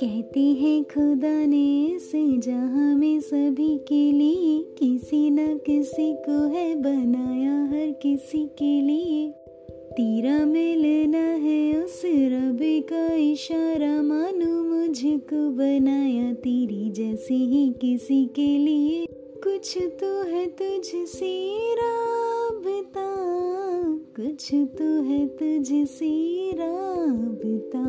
कहते हैं खुदा ने से जहाँ में सभी के लिए किसी न किसी को है बनाया हर किसी के लिए। तेरा मिलना है उस रब का इशारा, मानो मुझको बनाया तेरी जैसी ही किसी के लिए। कुछ तो है तुझसे राबता कुछ तो है तुझसे राबता।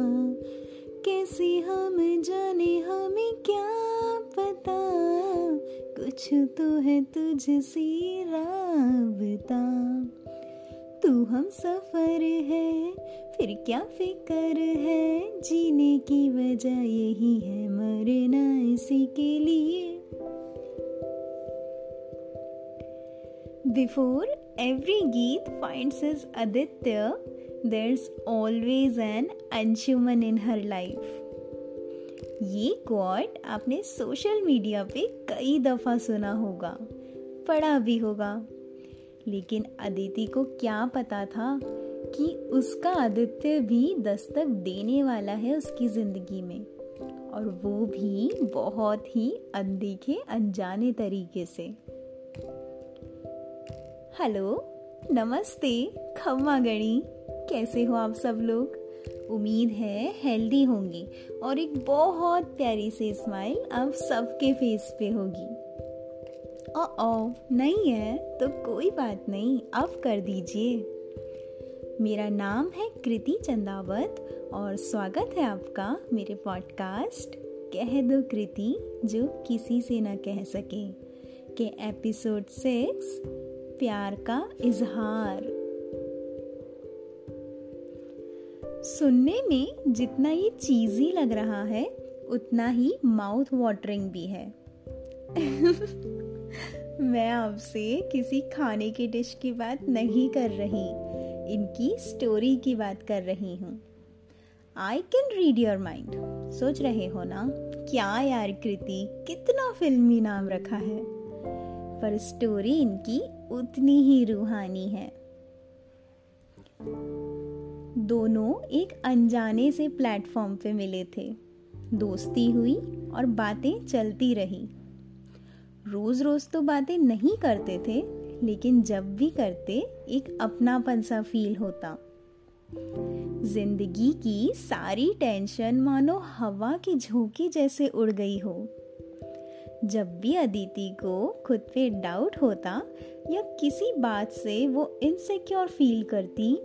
कैसे हम जाने, हमें क्या पता? कुछ तो है तुझसे राबता। तू हम सफ़र है, फिर क्या फिकर है? जीने की वजह यही है मरना इसी के लिए। Before every Geet finds is Aditya there's always an Anshuman in her life ये कोट आपने सोशल मीडिया पे कई दफ़ा सुना होगा, पढ़ा भी होगा। लेकिन अदिति को क्या पता था कि उसका आदित्य भी दस्तक देने वाला है उसकी ज़िंदगी में? और वो भी बहुत ही अनदेखे, अनजाने तरीके से। हेलो, नमस्ते, खम्मा गणी। कैसे हो आप सब लोग? उम्मीद है हेल्दी होंगी और एक बहुत प्यारी सी स्माइल आप सबके फेस पे होगी। ओ ओ नहीं है तो कोई बात नहीं अब कर दीजिए। मेरा नाम है कृति चंदावत और स्वागत है आपका मेरे पॉडकास्ट कह दो कृति, जो किसी से ना कह सके। के एपिसोड सिक्स प्यार का इजहार। सुनने में जितना ये चीजी लग रहा है, उतना ही माउथ वाटरिंग भी है। मैं आपसे किसी खाने की डिश की बात नहीं कर रही, इनकी स्टोरी की बात कर रही हूँ। I can read your mind सोच रहे हो ना, क्या यार कृति कितना फिल्मी नाम रखा है। पर स्टोरी इनकी उतनी ही रूहानी है। दोनों एक अनजाने से प्लेटफॉर्म पे मिले थे। दोस्ती हुई और बातें चलती रही। रोज रोज तो बातें नहीं करते थे, लेकिन जब भी करते, एक अपनापन सा फील होता। ज़िंदगी की सारी टेंशन मानो हवा की झोंकी जैसे उड़ गई हो। जब भी अदिति को खुद पे डाउट होता या किसी बात से वो इनसिक्योर फील करती,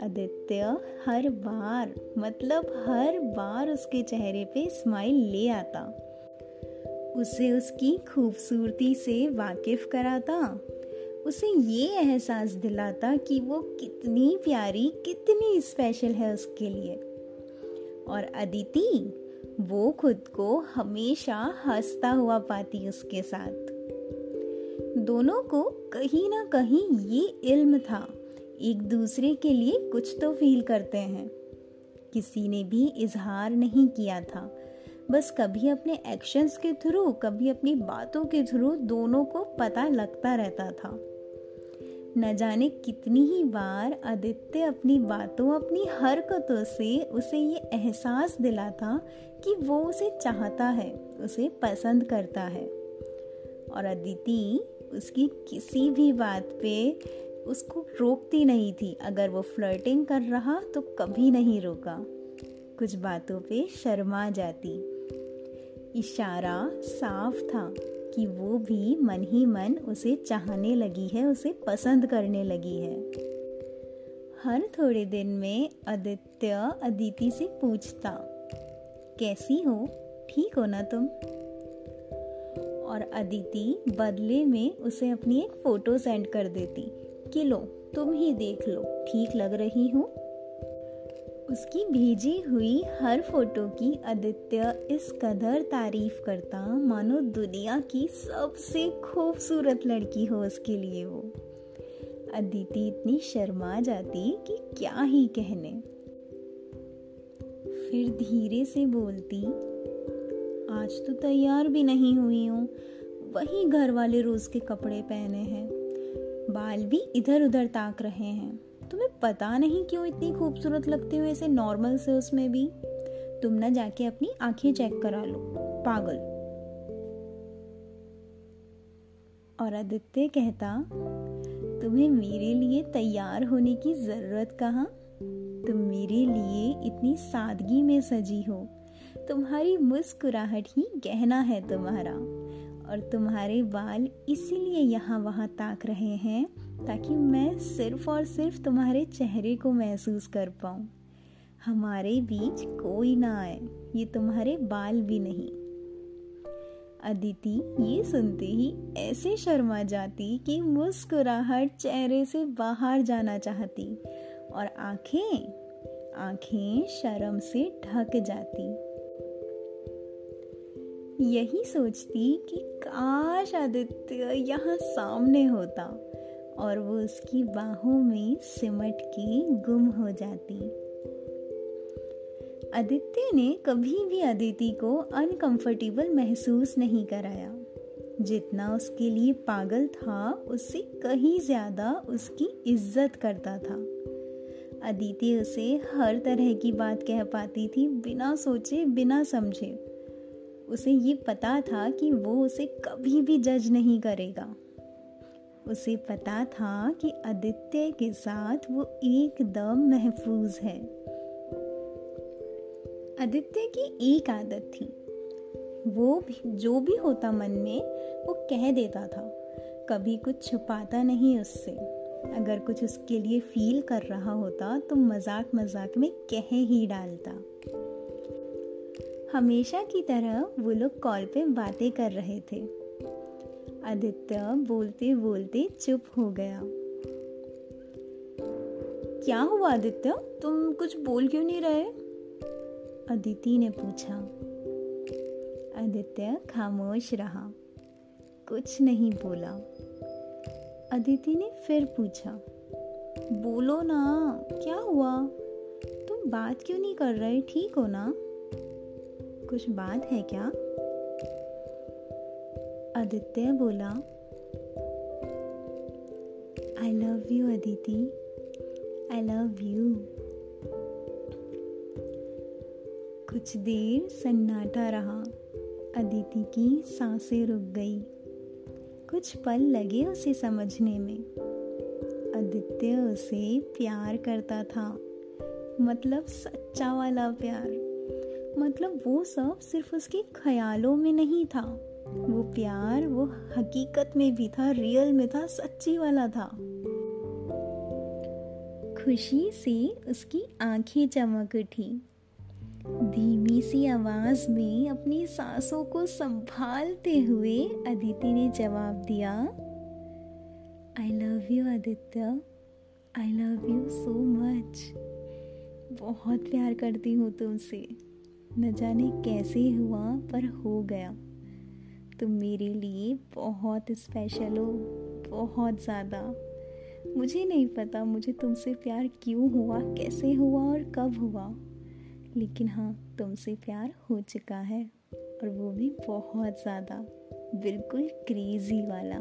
आदित्य हर बार मतलब हर बार उसके चेहरे पे स्माइल ले आता। उसे उसकी खूबसूरती से वाकिफ कराता। उसे ये एहसास दिलाता कि वो कितनी प्यारी, कितनी स्पेशल है उसके लिए। और अदिति वो खुद को हमेशा हंसता हुआ पाती उसके साथ। दोनों को कहीं ना कहीं ये इल्म था, एक दूसरे के लिए कुछ तो फील करते हैं। किसी ने भी इजहार नहीं किया था। बस कभी अपने एक्शंस के थ्रू, कभी अपनी बातों के थ्रू दोनों को पता लगता रहता था। न जाने कितनी ही बार आदित्य अपनी बातों, अपनी हरकतों से उसे ये एहसास दिलाता कि वो उसे चाहता है, उसे पसंद करता है। और अदिति उसकी किसी भी बात पे उसको रोकती नहीं थी। अगर वो फ्लर्टिंग कर रहा तो कभी नहीं रोका। कुछ बातों पे शर्मा जाती। इशारा साफ़ था। कि वो भी मन ही मन उसे चाहने लगी है, उसे पसंद करने लगी है। हर थोड़े दिन में आदित्य अदिति से पूछता, कैसी हो? ठीक हो ना तुम? और अदिति बदले में उसे अपनी एक फ़ोटो सेंड कर देती, कि लो, तुम ही देख लो, ठीक लग रही हूँ। उसकी भेजी हुई हर फ़ोटो की आदित्य इस कदर तारीफ़ करता, मानो दुनिया की सबसे खूबसूरत लड़की हो उसके लिए वो। अदिति इतनी शर्मा जाती कि क्या ही कहने। फिर धीरे से बोलती, आज तो तैयार भी नहीं हुई हूँ। वही घर वाले रोज के कपड़े पहने हैं। बाल भी इधर उधर ताक रहे हैं। तुम्हें पता नहीं क्यों इतनी खूबसूरत लगती हो ऐसे नॉर्मल से उसमें भी? तुम ना जाके अपनी आँखें चेक करा लो। पागल। और आदित्य कहता, तुम्हें मेरे लिए तैयार होने की ज़रूरत कहा? तुम मेरे लिए इतनी सादगी में सजी हो। तुम्हारी मुस्कुराहट ही गहना है तुम्हारा। और तुम्हारे बाल इसीलिए यहाँ वहाँ ताक रहे हैं ताकि मैं सिर्फ़ और सिर्फ़ तुम्हारे चेहरे को महसूस कर पाऊँ। हमारे बीच कोई ना आए, ये तुम्हारे बाल भी नहीं। अदिति ये सुनते ही ऐसे शर्मा जाती कि मुस्कुराहट चेहरे से बाहर जाना चाहती और आँखें आँखें शर्म से ढक जाती। यही सोचती कि काश आदित्य यहाँ सामने होता और वो उसकी बाहों में सिमट के गुम हो जाती। आदित्य ने कभी भी अदिति को अनकंफर्टेबल महसूस नहीं कराया। जितना उसके लिए पागल था, उससे कहीं ज़्यादा उसकी इज़्ज़त करता था। अदिति उसे हर तरह की बात कह पाती थी, बिना सोचे, बिना समझे। उसे ये पता था कि वो उसे कभी भी जज नहीं करेगा। उसे पता था कि आदित्य के साथ वो एकदम महफूज है। आदित्य की एक आदत थी। वो भी, जो भी होता मन में, वो कह देता था, कभी कुछ छुपाता नहीं उससे। अगर कुछ उसके लिए फील कर रहा होता तो मज़ाक मज़ाक में कह ही डालता। हमेशा की तरह वो लोग कॉल पे बातें कर रहे थे। आदित्य बोलते बोलते चुप हो गया। क्या हुआ आदित्य? तुम कुछ बोल क्यों नहीं रहे? अदिति ने पूछा। आदित्य खामोश रहा। कुछ नहीं बोला। अदिति ने फिर पूछा। बोलो ना, क्या हुआ? तुम बात क्यों नहीं कर रहे? ठीक हो ना? कुछ बात है क्या? आदित्य बोला I love you Aditi I love you कुछ देर सन्नाटा रहा। अदिति की साँसें रुक गई। कुछ पल लगे उसे समझने में। आदित्य उसे प्यार करता था। मतलब सच्चा वाला प्यार। मतलब वो सब सिर्फ़ उसके ख्यालों में नहीं था। वो प्यार वो हकीकत में भी था, रियल में था, सच्ची वाला था। खुशी से उसकी आँखें चमक उठी। धीमी सी आवाज़ में अपनी सांसों को संभालते हुए अदिति ने जवाब दिया I love you Aditya. I love you so much बहुत प्यार करती हूँ तुमसे। न जाने कैसे हुआ, पर हो गया। तुम मेरे लिए बहुत स्पेशल हो, बहुत ज़्यादा। मुझे नहीं पता मुझे तुमसे प्यार क्यों हुआ, कैसे हुआ और कब हुआ। लेकिन हाँ तुमसे प्यार हो चुका है, और वो भी बहुत ज़्यादा। बिल्कुल क्रेजी वाला।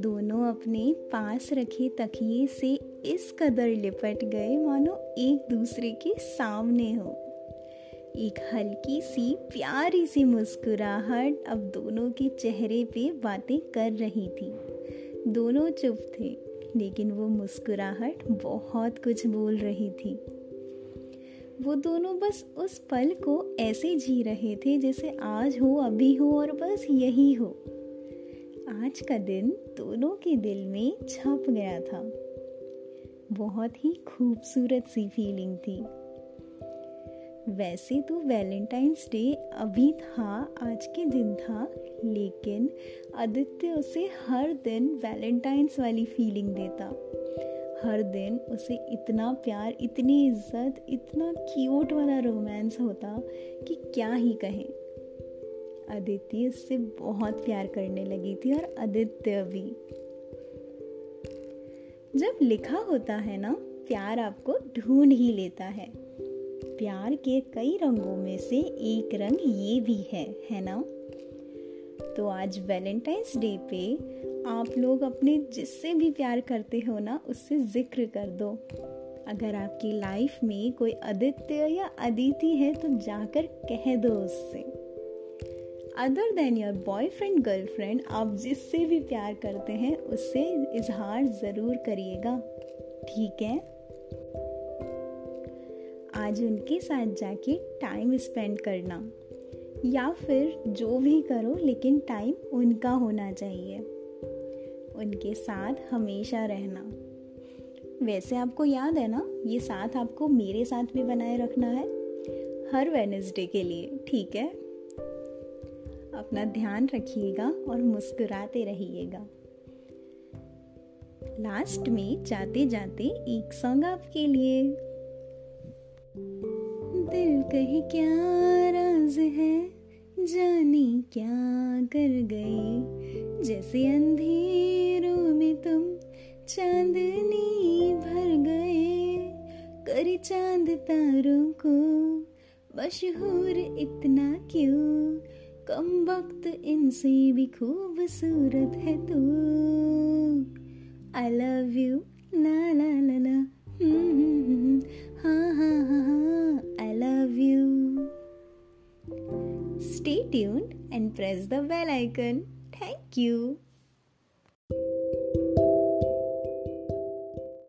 दोनों अपने पास रखे तकिए से इस कदर लिपट गए मानो एक दूसरे के सामने हो। एक हल्की सी, प्यारी सी मुस्कुराहट अब दोनों के चेहरे पे बातें कर रही थी। दोनों चुप थे, लेकिन वो मुस्कुराहट बहुत कुछ बोल रही थी। वो दोनों बस उस पल को ऐसे जी रहे थे जैसे आज हो, अभी हो और बस यही हो। आज का दिन दोनों के दिल में छप गया था। बहुत ही खूबसूरत सी फीलिंग थी। वैसे तो वैलेंटाइंस डे अभी था, आज के दिन था, लेकिन आदित्य उसे हर दिन वैलेंटाइंस वाली फीलिंग देता। हर दिन उसे इतना प्यार, इतनी इज़्ज़त, इतना क्यूट वाला रोमांस होता कि क्या ही कहें। अदिति उससे बहुत प्यार करने लगी थी और आदित्य भी। जब लिखा होता है ना, प्यार आपको ढूंढ ही लेता है। प्यार के कई रंगों में से एक रंग ये भी है है ना? तो आज वैलेंटाइंस डे पे आप लोग अपने जिससे भी प्यार करते हो ना, उससे ज़िक्र कर दो। अगर आपकी लाइफ में कोई आदित्य या अदिति है तो जाकर कह दो उससे। Other than your boyfriend girlfriend आप जिससे भी प्यार करते हैं, उससे इजहार ज़रूर करिएगा। ठीक है? आज उनके साथ जाके टाइम स्पेंड करना। या फिर जो भी करो, लेकिन टाइम उनका होना चाहिए। उनके साथ हमेशा रहना। वैसे आपको याद है ना, ये साथ आपको मेरे साथ भी बनाए रखना है। हर वेनसडे के लिए, ठीक है? अपना ध्यान रखिएगा और मुस्कुराते रहिएगा। लास्ट में जाते जाते एक सॉन्ग आपके लिए। दिल कहे क्या राज है, जाने क्या कर गए। जैसे अंधेरों में तुम चांदनी भर गए। कर चाँद तारों को, मशहूर इतना क्यों? कम वक्त इनसे भी खूबसूरत है तू आई लव यू ला ला ला ला हाँ हाँ हाँ हाँ I love you Stay tuned and press the bell icon. Thank you.